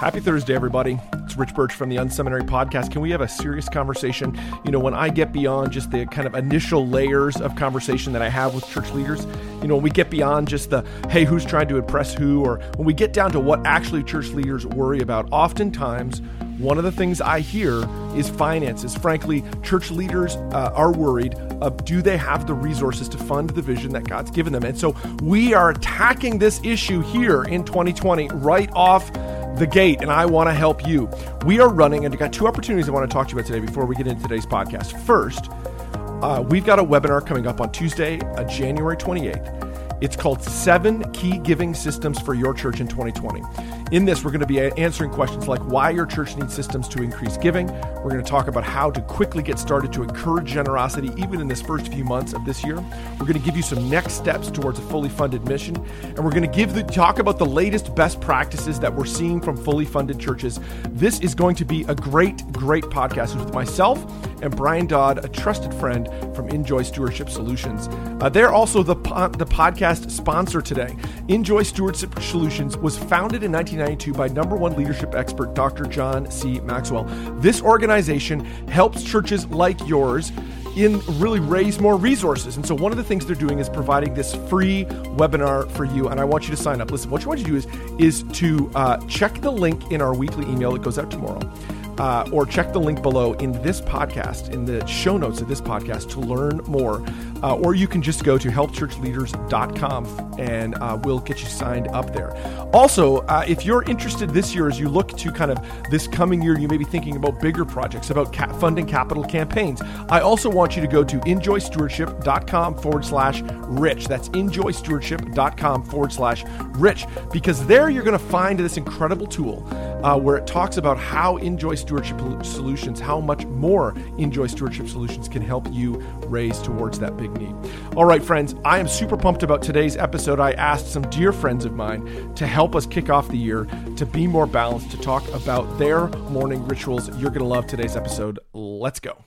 Happy Thursday, everybody. It's Rich Birch from the Unseminary Podcast. Can we have a serious conversation? You know, when I get beyond just the kind of initial layers of conversation that I have with church leaders, you know, when we get beyond just the, hey, who's trying to impress who, or when we get down to what actually church leaders worry about, oftentimes, one of the things I hear is finances. Frankly, church leaders uh, are worried of do they have the resources to fund the vision that God's given them. And so we are attacking this issue here in 2020 right off the gate, and I want to help you. We are running, and I got two opportunities I want to talk to you about today before we get into today's podcast. First, uh, we've got a webinar coming up on Tuesday, uh, January 28th. It's called Seven Key Giving Systems for Your Church in 2020. In this, we're going to be answering questions like why your church needs systems to increase giving. We're going to talk about how to quickly get started to encourage generosity, even in this first few months of this year. We're going to give you some next steps towards a fully funded mission, and we're going to give the talk about the latest best practices that we're seeing from fully funded churches. This is going to be a great, great podcast with myself and Brian Dodd, a trusted friend from INJOY Stewardship Solutions. Uh, they're also the po- the podcast sponsor today. INJOY Stewardship Solutions was founded in 1992 by number one leadership expert Dr. John C. Maxwell. This organization helps churches like yours in really raise more resources. And so one of the things they're doing is providing this free webinar for you. And I want you to sign up. Listen, what you want to do is is to uh, check the link in our weekly email that goes out tomorrow uh, or check the link below in this podcast, in the show notes of this podcast to learn more. Uh, or you can just go to helpchurchleaders.com and uh, we'll get you signed up there. Also, uh, if you're interested this year as you look to kind of this coming year, you may be thinking about bigger projects, about ca- funding capital campaigns. I also want you to go to injoystewardship.com forward slash rich. That's injoystewardship.com forward slash rich, because there you're going to find this incredible tool uh, where it talks about how INJOY Stewardship Solutions, how much more INJOY Stewardship Solutions can help you raise towards that big need. All right, friends, I am super pumped about today's episode. I asked some dear friends of mine to help us kick off the year, to be more balanced, to talk about their morning rituals. You're going to love today's episode. Let's go.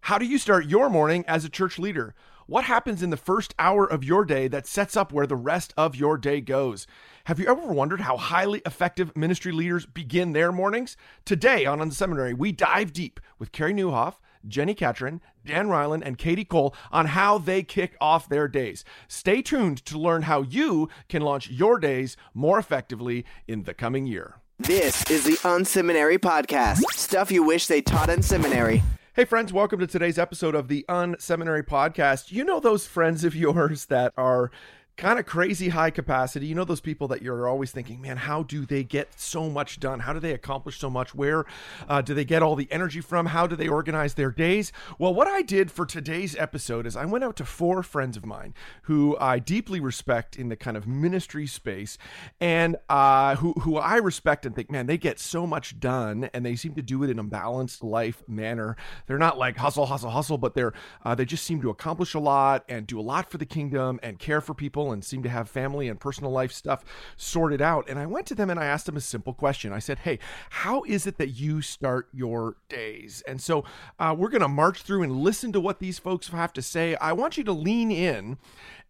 How do you start your morning as a church leader? What happens in the first hour of your day that sets up where the rest of your day goes? Have you ever wondered how highly effective ministry leaders begin their mornings? Today on the seminary, we dive deep with Carey Nieuwhof, Jenni Catron, Dan Reiland, and Kadi Cole on how they kick off their days. Stay tuned to learn how you can launch your days more effectively in the coming year. This is the Unseminary Podcast. Stuff you wish they taught in seminary. Hey, friends, welcome to today's episode of the Unseminary Podcast. You know those friends of yours that are kind of crazy high capacity. You know those people that you're always thinking, man, how do they get so much done? How do they accomplish so much? Where uh, do they get all the energy from? How do they organize their days? Well, what I did for today's episode is I went out to four friends of mine who I deeply respect in the kind of ministry space, and uh, who who I respect and think, man, they get so much done, and they seem to do it in a balanced life manner. They're not like hustle, hustle, hustle, but they're uh, they just seem to accomplish a lot and do a lot for the kingdom and care for people and seem to have family and personal life stuff sorted out. And I went to them and I asked them a simple question. I said, Hey, how is it that you start your days? And so uh, we're going to march through and listen to what these folks have to say. I want you to lean in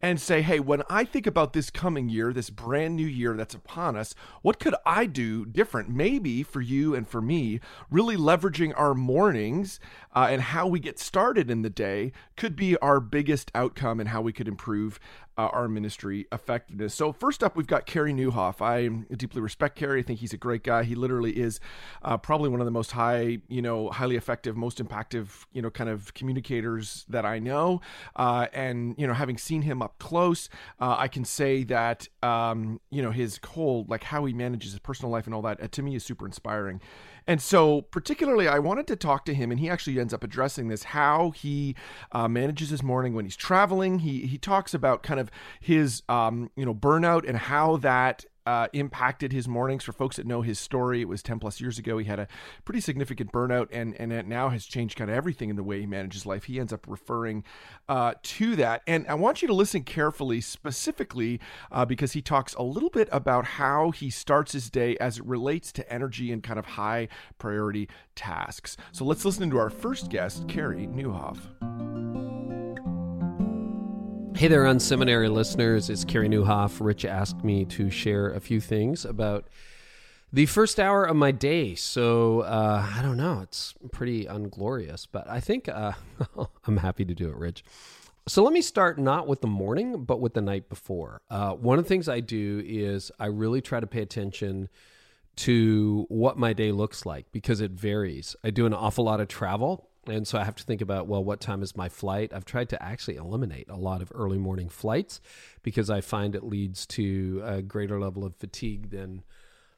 and say, hey, when I think about this coming year, this brand new year that's upon us, what could I do different? Maybe for you and for me, really leveraging our mornings uh, and how we get started in the day could be our biggest outcome and how we could improve uh, our ministry effectiveness. So first up, we've got Carey Nieuwhof. I deeply respect Kerry. I think he's a great guy. He literally is uh, probably one of the most high, you know, highly effective, most impactful, you know, kind of communicators that I know. Uh, and you know, having seen him up close, uh, I can say that um, you know his whole like how he manages his personal life and all that uh, to me is super inspiring. And so, particularly, I wanted to talk to him, and he actually ends up addressing this how he uh, manages his morning when he's traveling. He he talks about kind of his um, you know burnout and how that uh, impacted his mornings. For folks that know his story, it was 10 plus years ago. He had a pretty significant burnout, and, and it now has changed kind of everything in the way he manages life. He ends up referring uh, to that. And I want you to listen carefully, specifically uh, because he talks a little bit about how he starts his day as it relates to energy and kind of high priority tasks. So let's listen to our first guest, Carey Nieuwhof. Hey there, unseminary listeners. It's Carey Nieuwhof. Rich asked me to share a few things about the first hour of my day. So uh, I don't know. It's pretty unglorious, but I think uh, I'm happy to do it, Rich. So let me start not with the morning, but with the night before. Uh, one of the things I do is I really try to pay attention to what my day looks like because it varies. I do an awful lot of travel. And so I have to think about, well, what time is my flight? I've tried to actually eliminate a lot of early morning flights because I find it leads to a greater level of fatigue than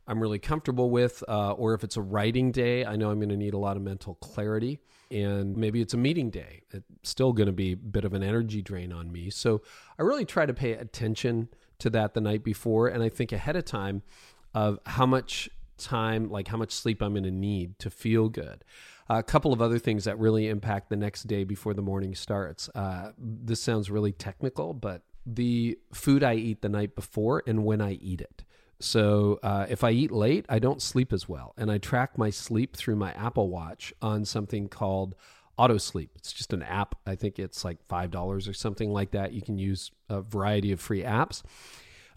I'm really comfortable with. Uh, or if it's a writing day, I know I'm going to need a lot of mental clarity. And maybe it's a meeting day. It's still going to be a bit of an energy drain on me. So I really try to pay attention to that the night before. And I think ahead of time of how much time, like how much sleep I'm going to need to feel good. A couple of other things that really impact the next day before the morning starts. Uh, this sounds really technical, but the food I eat the night before and when I eat it. So uh, if I eat late, I don't sleep as well. And I track my sleep through my Apple Watch on something called AutoSleep. It's just an app. I think it's like $5 or something like that. You can use a variety of free apps.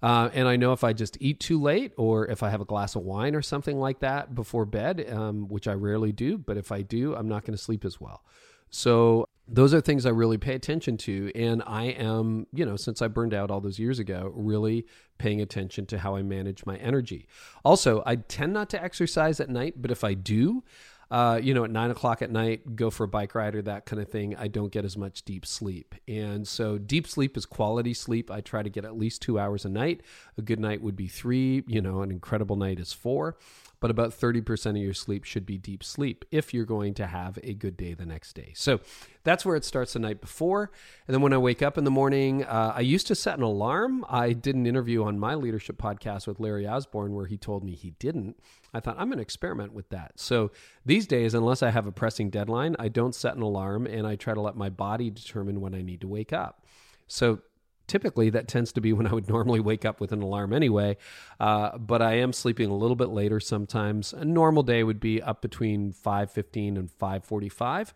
Uh, and I know if I just eat too late or if I have a glass of wine or something like that before bed, um, which I rarely do, but if I do, I'm not going to sleep as well. So those are things I really pay attention to. And I am, you know, since I burned out all those years ago, really paying attention to how I manage my energy. Also, I tend not to exercise at night, but if I do, uh, you know, at nine o'clock at night, go for a bike ride or that kind of thing, I don't get as much deep sleep. And so, deep sleep is quality sleep. I try to get at least two hours a night. A good night would be three, you know, an incredible night is four but about 30% of your sleep should be deep sleep if you're going to have a good day the next day. So that's where it starts the night before. And then when I wake up in the morning, uh, I used to set an alarm. I did an interview on my leadership podcast with Larry Osborne where he told me he didn't. I thought I'm going to experiment with that. So these days, unless I have a pressing deadline, I don't set an alarm and I try to let my body determine when I need to wake up. So typically that tends to be when I would normally wake up with an alarm anyway. Uh, but I am sleeping a little bit later sometimes. A normal day would be up between 5:15 and 5:45.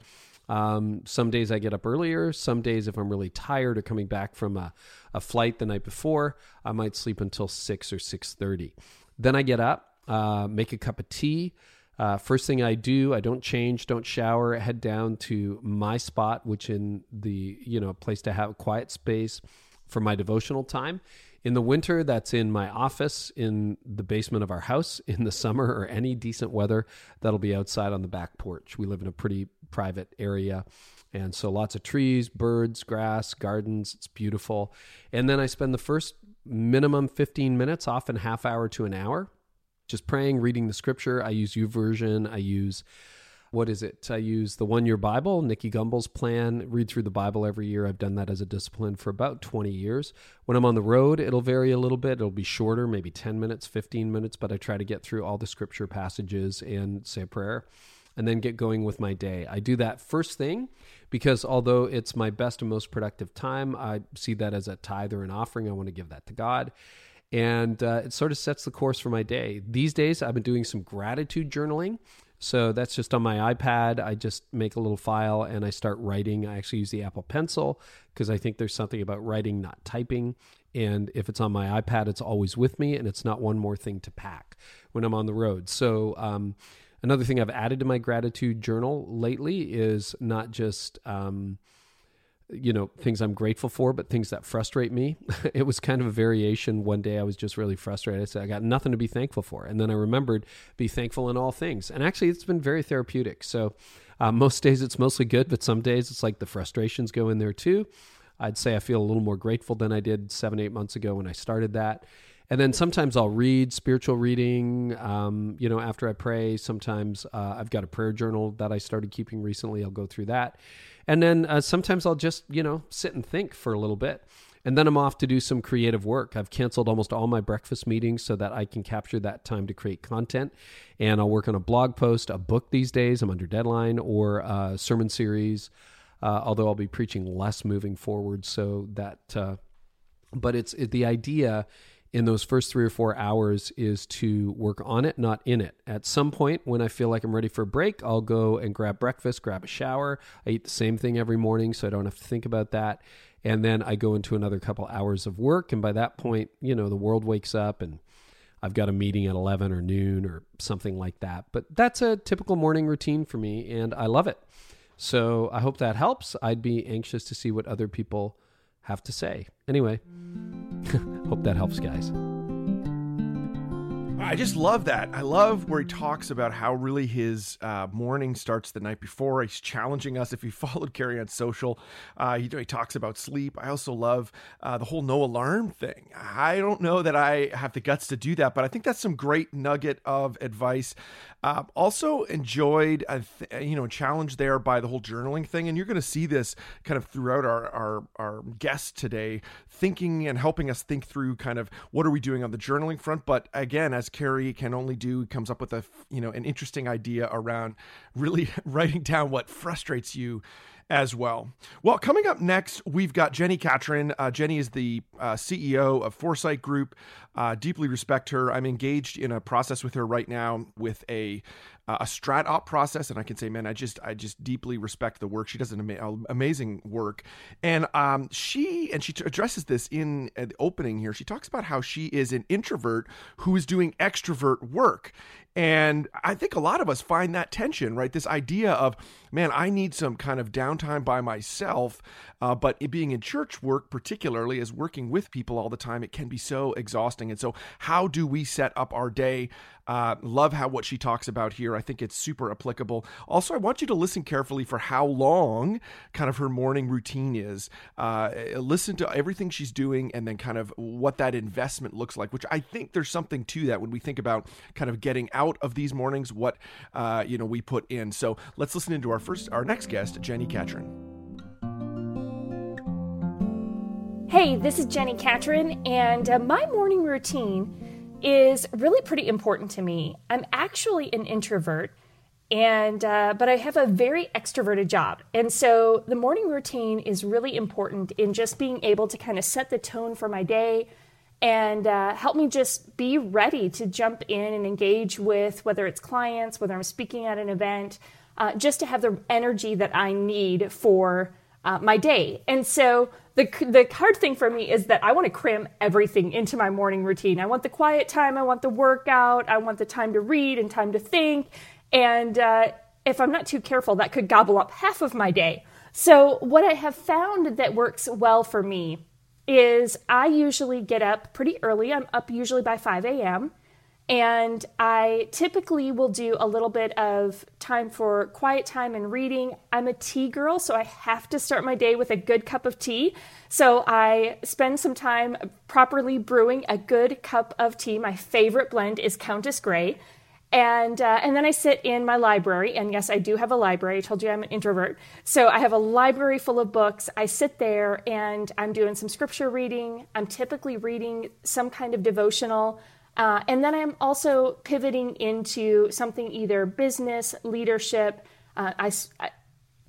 Um, some days I get up earlier. Some days, if I'm really tired or coming back from a, a flight the night before, I might sleep until six or six thirty. Then I get up, uh, make a cup of tea. Uh, first thing I do, I don't change, don't shower, head down to my spot, which in the you know place to have quiet space for my devotional time. In the winter, that's in my office, in the basement of our house. In the summer or any decent weather, that'll be outside on the back porch. We live in a pretty private area. And so lots of trees, birds, grass, gardens. It's beautiful. And then I spend the first minimum 15 minutes, often half hour to an hour, just praying, reading the scripture. I use YouVersion. I use what is it? I use the one year Bible, Nicky Gumbel's plan, read through the Bible every year. I've done that as a discipline for about 20 years. When I'm on the road, it'll vary a little bit. It'll be shorter, maybe 10 minutes, 15 minutes, but I try to get through all the scripture passages and say a prayer and then get going with my day. I do that first thing because although it's my best and most productive time, I see that as a tithe or an offering. I want to give that to God and uh, it sort of sets the course for my day. These days, I've been doing some gratitude journaling. So that's just on my iPad. I just make a little file and I start writing. I actually use the Apple Pencil because I think there's something about writing, not typing. And if it's on my iPad, it's always with me and it's not one more thing to pack when I'm on the road. So, um, another thing I've added to my gratitude journal lately is not just. Um, you know things i'm grateful for but things that frustrate me. It was kind of a variation. One day i was just really frustrated. I said i got nothing to be thankful for. And then i remembered be thankful in all things. And actually it's been very therapeutic. So uh, most days it's mostly good but some days it's like the frustrations go in there too. I'd say i feel a little more grateful than i did seven eight months ago when i started that and then sometimes I'll read spiritual reading. Um, you know, after I pray, sometimes uh, I've got a prayer journal that I started keeping recently. I'll go through that, and then uh, sometimes I'll just, you know, sit and think for a little bit. And then I'm off to do some creative work. I've canceled almost all my breakfast meetings so that I can capture that time to create content. And I'll work on a blog post, a book these days. I'm under deadline, or a sermon series. Uh, although I'll be preaching less moving forward, so that. Uh, but it's it, the idea in those first three or four hours is to work on it, not in it. At some point, when I feel like I'm ready for a break, I'll go and grab breakfast, grab a shower. I eat the same thing every morning, so I don't have to think about that. And then I go into another couple hours of work. And by that point, you know, the world wakes up and I've got a meeting at 11 or noon or something like that. But that's a typical morning routine for me, and I love it. So I hope that helps. I'd be anxious to see what other people have to say. Anyway, hope that helps, guys. I just love that. I love where he talks about how really his uh, morning starts the night before. He's challenging us. If you followed Carey on social, uh, he, he, talks about sleep. I also love uh, the whole no alarm thing. I don't know that I have the guts to do that, but I think that's some great nugget of advice. Uh, also enjoyed, a th- you know, challenge there by the whole journaling thing, and you're going to see this kind of throughout our our our guest today, thinking and helping us think through kind of what are we doing on the journaling front. But again, as Carey can only do, comes up with a you know an interesting idea around really writing down what frustrates you as well. Well, coming up next, we've got Jenni Catron. Uh, Jenny is the uh, CEO of 4Sight Group. Uh, deeply respect her. I'm engaged in a process with her right now with a uh, a StratOp process, and I can say, man, I just I just deeply respect the work she does. An ama- amazing work, and um, she and she t- addresses this in uh, the opening here. She talks about how she is an introvert who is doing extrovert work, and I think a lot of us find that tension, right? This idea of, man, I need some kind of downtime by myself. Uh, but being in church work, particularly as working with people all the time, it can be so exhausting. And so, how do we set up our day? Uh, love how what she talks about here. I think it's super applicable. Also, I want you to listen carefully for how long kind of her morning routine is. Uh, listen to everything she's doing and then kind of what that investment looks like, which I think there's something to that when we think about kind of getting out out of these mornings what uh, you know we put in. So let's listen into our first, our next guest, Jenni Catron. Hey, this is Jenni Catron, and uh, my morning routine is really pretty important to me. I'm actually an introvert, and uh, but I have a very extroverted job, and so the morning routine is really important in just being able to kind of set the tone for my day, and uh, help me just be ready to jump in and engage with whether it's clients, whether I'm speaking at an event, uh, just to have the energy that I need for uh, my day. And so the the hard thing for me is that I want to cram everything into my morning routine. I want the quiet time, I want the workout, I want the time to read and time to think. And uh, if I'm not too careful, that could gobble up half of my day. So what I have found that works well for me is I usually get up pretty early. I'm up usually by 5 a.m. And I typically will do a little bit of time for quiet time and reading. I'm a tea girl, so I have to start my day with a good cup of tea. So I spend some time properly brewing a good cup of tea. My favorite blend is Countess Grey and uh, and then I sit in my library. And yes, I do have a library. I told you I'm an introvert, so I have a library full of books. I sit there and I'm doing some scripture reading. I'm typically reading some kind of devotional. Uh, and then I'm also pivoting into something either business, leadership. Uh, I, I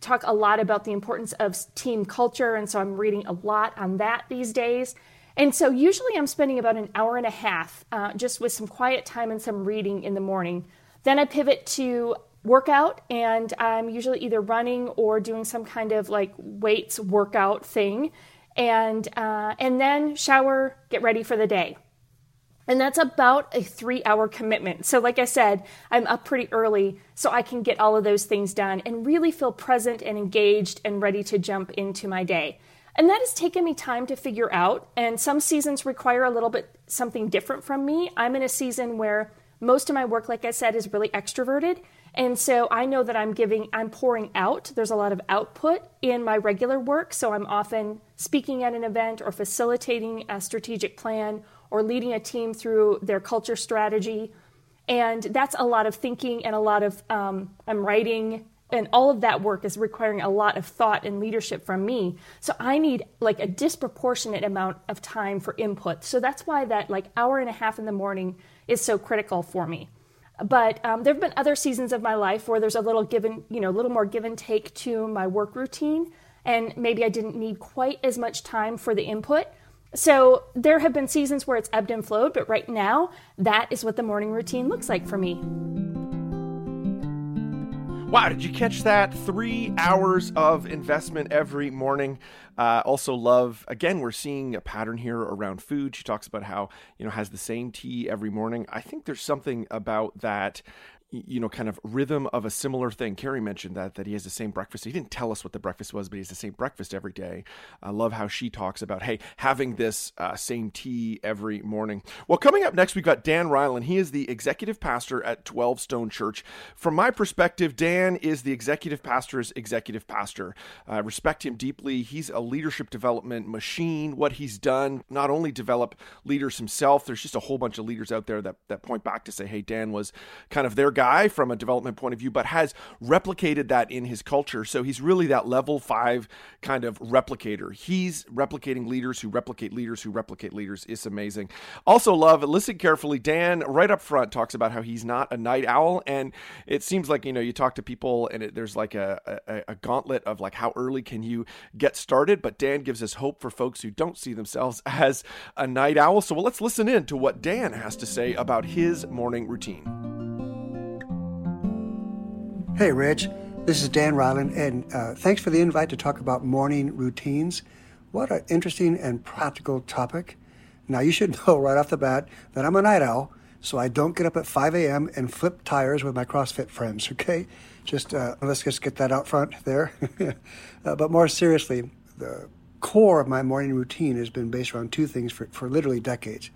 talk a lot about the importance of team culture, and so I'm reading a lot on that these days. And so usually I'm spending about an hour and a half uh, just with some quiet time and some reading in the morning. Then I pivot to workout, and I'm usually either running or doing some kind of like weights workout thing. And, uh, and then shower, get ready for the day. And that's about a three hour commitment. So, like I said, I'm up pretty early so I can get all of those things done and really feel present and engaged and ready to jump into my day. And that has taken me time to figure out. And some seasons require a little bit something different from me. I'm in a season where most of my work, like I said, is really extroverted. And so I know that I'm giving, I'm pouring out. There's a lot of output in my regular work. So I'm often speaking at an event or facilitating a strategic plan or leading a team through their culture strategy. And that's a lot of thinking and a lot of, um, I'm writing and all of that work is requiring a lot of thought and leadership from me so i need like a disproportionate amount of time for input so that's why that like hour and a half in the morning is so critical for me but um, there have been other seasons of my life where there's a little given you know a little more give and take to my work routine and maybe i didn't need quite as much time for the input so there have been seasons where it's ebbed and flowed but right now that is what the morning routine looks like for me Wow, did you catch that? Three hours of investment every morning. Uh, also, love again. We're seeing a pattern here around food. She talks about how you know has the same tea every morning. I think there's something about that you know, kind of rhythm of a similar thing. Carey mentioned that that he has the same breakfast. He didn't tell us what the breakfast was, but he has the same breakfast every day. I love how she talks about hey having this uh, same tea every morning. Well, coming up next, we've got Dan Reiland. He is the executive pastor at 12Stone Church. From my perspective, Dan is the executive pastor's executive pastor. I respect him deeply. He's a leadership development machine. What he's done, not only develop leaders himself. There's just a whole bunch of leaders out there that that point back to say, hey, Dan was kind of their guy guy from a development point of view, but has replicated that in his culture. So he's really that level five kind of replicator. He's replicating leaders who replicate leaders who replicate leaders. It's amazing. Also, love, listen carefully. Dan, right up front, talks about how he's not a night owl. And it seems like, you know, you talk to people and it, there's like a, a, a gauntlet of like, how early can you get started? But Dan gives us hope for folks who don't see themselves as a night owl. So well, let's listen in to what Dan has to say about his morning routine. Hey, Rich. This is Dan Reiland, and uh, thanks for the invite to talk about morning routines. What an interesting and practical topic. Now, you should know right off the bat that I'm a night owl, so I don't get up at 5 a.m. and flip tires with my CrossFit friends, okay? Just uh, let's just get that out front there. uh, but more seriously, the core of my morning routine has been based around two things for, for literally decades.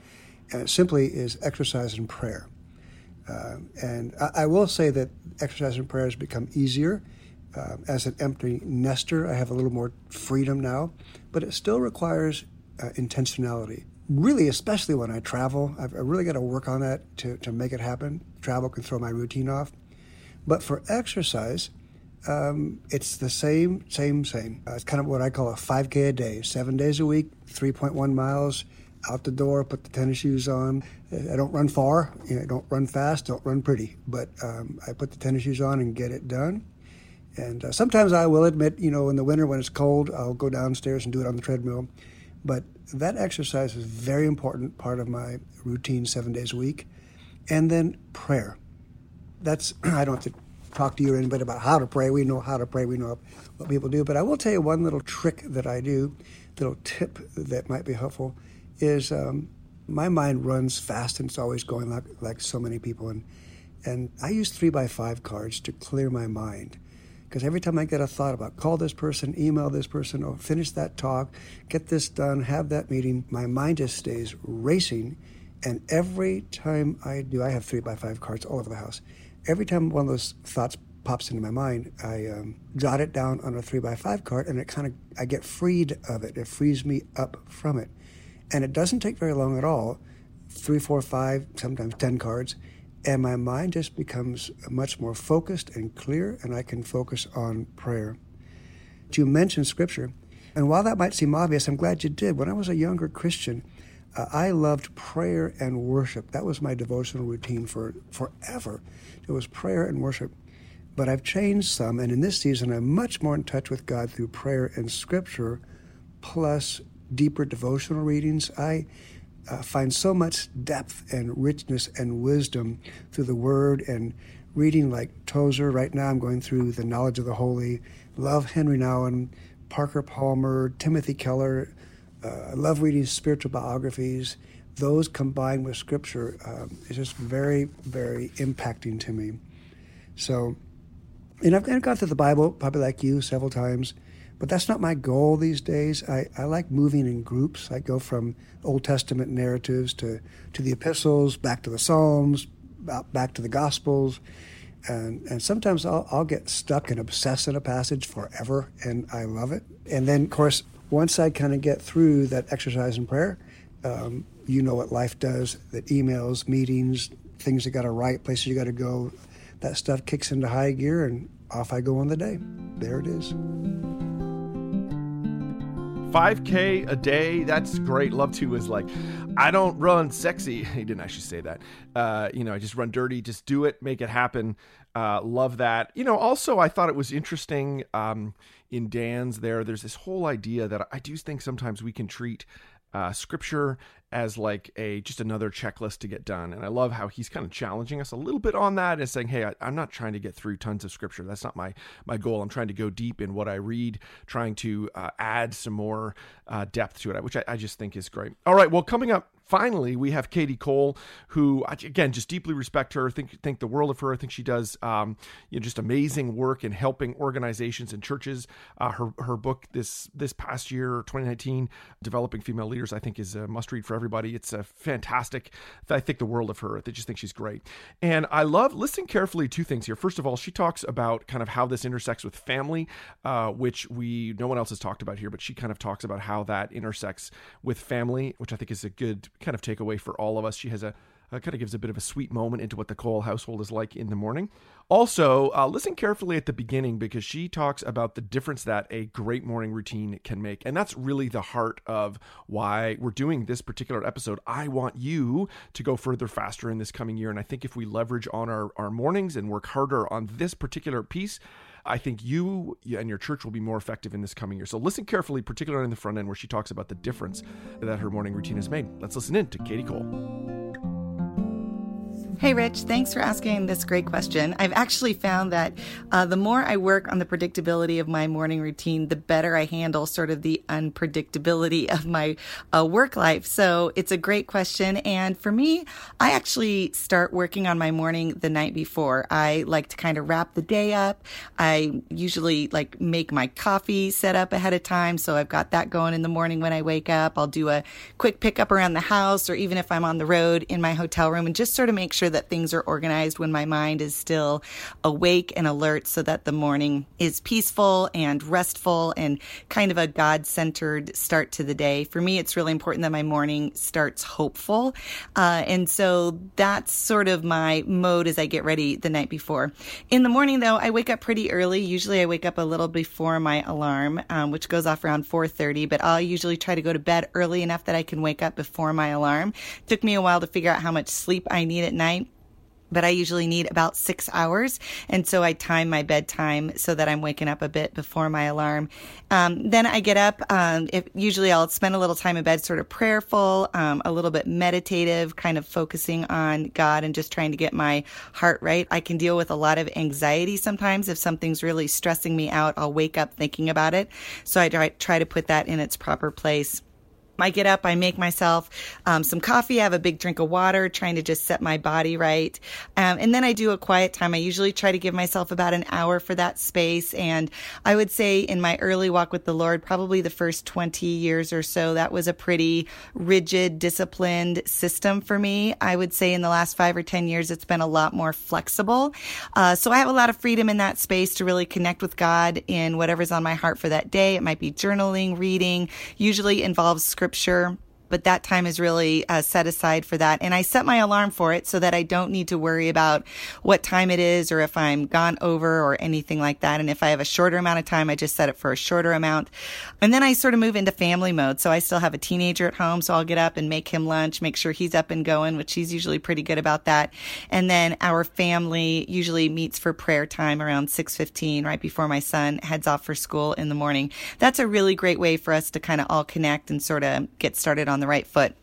And it simply is exercise and prayer. Uh, and I, I, will say that exercise and prayer has become easier. Uh, as an empty nester, I have a little more freedom now, but it still requires uh, intentionality. Really, especially when I travel, I've I really got to work on that to, to make it happen. Travel can throw my routine off. But for exercise, um, it's the same, same, same. Uh, it's kind of what I call a 5K a day, seven days a week, 3.1 miles, out the door, put the tennis shoes on. I don't run far, you know, I don't run fast, don't run pretty, but um, I put the tennis shoes on and get it done. And uh, sometimes I will admit, you know, in the winter when it's cold, I'll go downstairs and do it on the treadmill. But that exercise is a very important part of my routine seven days a week. And then prayer. That's, I don't have to talk to you or anybody about how to pray. We know how to pray, we know what people do. But I will tell you one little trick that I do, little tip that might be helpful is um, my mind runs fast and it's always going like, like so many people. And, and I use three by five cards to clear my mind. Because every time I get a thought about call this person, email this person, or finish that talk, get this done, have that meeting, my mind just stays racing. And every time I do, I have three by five cards all over the house. Every time one of those thoughts pops into my mind, I um, jot it down on a three by five card, and it kind of I get freed of it. It frees me up from it. And it doesn't take very long at all three, four, five, sometimes 10 cards. And my mind just becomes much more focused and clear, and I can focus on prayer. You mentioned scripture, and while that might seem obvious, I'm glad you did. When I was a younger Christian, uh, I loved prayer and worship. That was my devotional routine for forever. It was prayer and worship. But I've changed some, and in this season, I'm much more in touch with God through prayer and scripture, plus deeper devotional readings. I uh, find so much depth and richness and wisdom through the Word and reading like Tozer. Right now, I'm going through The Knowledge of the Holy. Love Henri Nouwen, Parker Palmer, Timothy Keller. Uh, I love reading spiritual biographies. Those combined with Scripture um, is just very, very impacting to me. So, and I've gone through the Bible, probably like you, several times. But that's not my goal these days. I, I like moving in groups. I go from Old Testament narratives to, to the epistles, back to the Psalms, back to the Gospels. And, and sometimes I'll, I'll get stuck and obsess in a passage forever, and I love it. And then, of course, once I kind of get through that exercise in prayer, um, you know what life does that emails, meetings, things you got to write, places you got to go, that stuff kicks into high gear, and off I go on the day. There it is. 5K a day, that's great. Love to is like, I don't run sexy. He didn't actually say that. Uh, you know, I just run dirty. Just do it, make it happen. Uh, love that. You know, also, I thought it was interesting um, in Dan's there. There's this whole idea that I do think sometimes we can treat uh, scripture as like a just another checklist to get done. And I love how he's kind of challenging us a little bit on that and saying, "Hey, I, am not trying to get through tons of scripture. That's not my my goal. I'm trying to go deep in what I read, trying to uh, add some more uh, depth to it, which I, I just think is great." All right, well, coming up finally, we have Kadi Cole, who again just deeply respect her, think think the world of her. I think she does um, you know just amazing work in helping organizations and churches. Uh, her her book this this past year, 2019, developing female leaders, I think is a must read for everybody. It's a fantastic. I think the world of her. They just think she's great, and I love listening carefully to things here. First of all, she talks about kind of how this intersects with family, uh, which we no one else has talked about here, but she kind of talks about how that intersects with family, which I think is a good kind of takeaway for all of us. She has a uh, kind of gives a bit of a sweet moment into what the Cole household is like in the morning. Also, uh, listen carefully at the beginning because she talks about the difference that a great morning routine can make. And that's really the heart of why we're doing this particular episode. I want you to go further faster in this coming year. And I think if we leverage on our, our mornings and work harder on this particular piece, I think you and your church will be more effective in this coming year. So listen carefully, particularly in the front end where she talks about the difference that her morning routine has made. Let's listen in to Kadi Cole. Hey, Rich, thanks for asking this great question. I've actually found that uh, the more I work on the predictability of my morning routine, the better I handle sort of the unpredictability of my uh, work life. So it's a great question. And for me, I actually start working on my morning the night before. I like to kind of wrap the day up. I usually like make my coffee set up ahead of time. So I've got that going in the morning when I wake up. I'll do a quick pickup around the house or even if I'm on the road in my hotel room and just sort of make sure sure that things are organized when my mind is still awake and alert so that the morning is peaceful and restful and kind of a God centered start to the day. For me, it's really important that my morning starts hopeful. Uh, and so that's sort of my mode as I get ready the night before. In the morning, though, I wake up pretty early. Usually I wake up a little before my alarm, um, which goes off around 4.30, but I'll usually try to go to bed early enough that I can wake up before my alarm. It took me a while to figure out how much sleep I need at night but I usually need about six hours. And so I time my bedtime so that I'm waking up a bit before my alarm. Um, then I get up. Um, if, usually I'll spend a little time in bed, sort of prayerful, um, a little bit meditative, kind of focusing on God and just trying to get my heart right. I can deal with a lot of anxiety sometimes. If something's really stressing me out, I'll wake up thinking about it. So I try, try to put that in its proper place. I get up, I make myself um, some coffee, I have a big drink of water, trying to just set my body right. Um, and then I do a quiet time. I usually try to give myself about an hour for that space. And I would say in my early walk with the Lord, probably the first 20 years or so, that was a pretty rigid, disciplined system for me. I would say in the last five or 10 years, it's been a lot more flexible. Uh, so I have a lot of freedom in that space to really connect with God in whatever's on my heart for that day. It might be journaling, reading, usually involves scripture scripture but that time is really uh, set aside for that. And I set my alarm for it so that I don't need to worry about what time it is or if I'm gone over or anything like that. And if I have a shorter amount of time, I just set it for a shorter amount. And then I sort of move into family mode. So I still have a teenager at home. So I'll get up and make him lunch, make sure he's up and going, which he's usually pretty good about that. And then our family usually meets for prayer time around 6:15 right before my son heads off for school in the morning. That's a really great way for us to kind of all connect and sort of get started on on the right foot.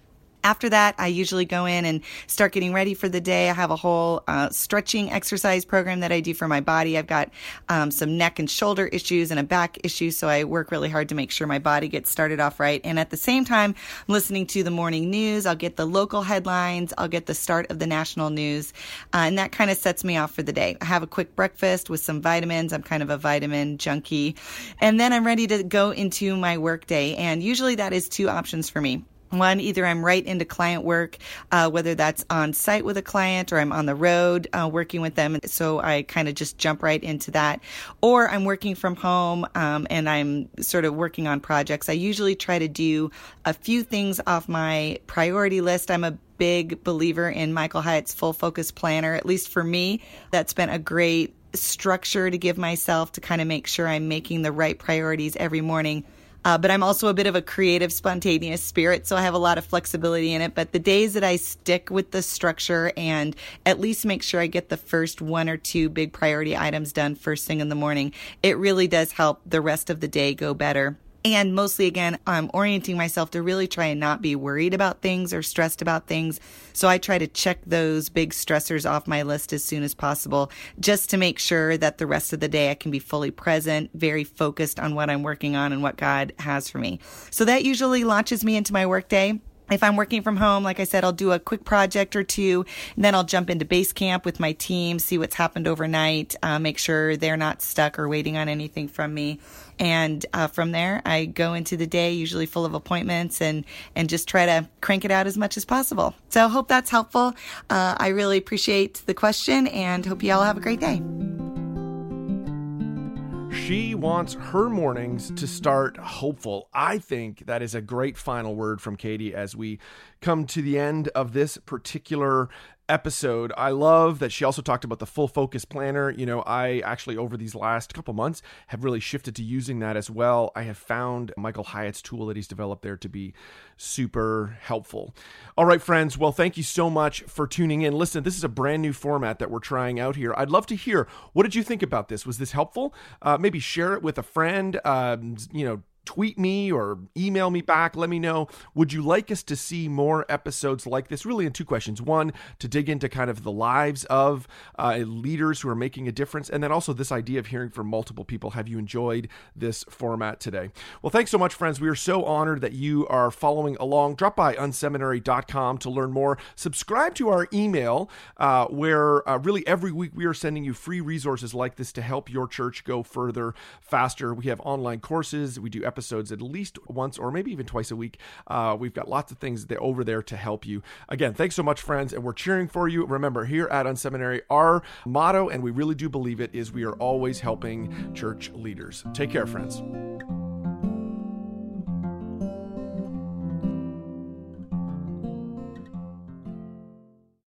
After that, I usually go in and start getting ready for the day. I have a whole uh, stretching exercise program that I do for my body. I've got um, some neck and shoulder issues and a back issue, so I work really hard to make sure my body gets started off right. And at the same time, I'm listening to the morning news. I'll get the local headlines, I'll get the start of the national news, uh, and that kind of sets me off for the day. I have a quick breakfast with some vitamins. I'm kind of a vitamin junkie. And then I'm ready to go into my work day. And usually that is two options for me. One, either I'm right into client work, uh, whether that's on site with a client or I'm on the road uh, working with them. So I kind of just jump right into that. Or I'm working from home um, and I'm sort of working on projects. I usually try to do a few things off my priority list. I'm a big believer in Michael Hyatt's full focus planner, at least for me. That's been a great structure to give myself to kind of make sure I'm making the right priorities every morning uh, but I'm also a bit of a creative, spontaneous spirit, so I have a lot of flexibility in it. But the days that I stick with the structure and at least make sure I get the first one or two big priority items done first thing in the morning, it really does help the rest of the day go better. And mostly, again, I'm orienting myself to really try and not be worried about things or stressed about things. So I try to check those big stressors off my list as soon as possible just to make sure that the rest of the day I can be fully present, very focused on what I'm working on and what God has for me. So that usually launches me into my workday. If I'm working from home, like I said, I'll do a quick project or two, and then I'll jump into Basecamp with my team, see what's happened overnight, uh, make sure they're not stuck or waiting on anything from me. And uh, from there, I go into the day usually full of appointments and and just try to crank it out as much as possible. So hope that's helpful. Uh, I really appreciate the question and hope you all have a great day. She wants her mornings to start hopeful. I think that is a great final word from Kadi as we come to the end of this particular episode. I love that she also talked about the full focus planner. You know, I actually over these last couple months have really shifted to using that as well. I have found Michael Hyatt's tool that he's developed there to be super helpful. All right, friends. Well, thank you so much for tuning in. Listen, this is a brand new format that we're trying out here. I'd love to hear what did you think about this? Was this helpful? Uh, maybe share it with a friend. Um, you know tweet me or email me back. Let me know. Would you like us to see more episodes like this? Really, in two questions. One, to dig into kind of the lives of uh, leaders who are making a difference. And then also this idea of hearing from multiple people. Have you enjoyed this format today? Well, thanks so much, friends. We are so honored that you are following along. Drop by unseminary.com to learn more. Subscribe to our email, uh, where uh, really every week we are sending you free resources like this to help your church go further, faster. We have online courses, we do episodes at least once or maybe even twice a week. Uh, we've got lots of things that, over there to help you. Again, thanks so much, friends, and we're cheering for you. Remember, here at Unseminary, our motto, and we really do believe it, is we are always helping church leaders. Take care, friends.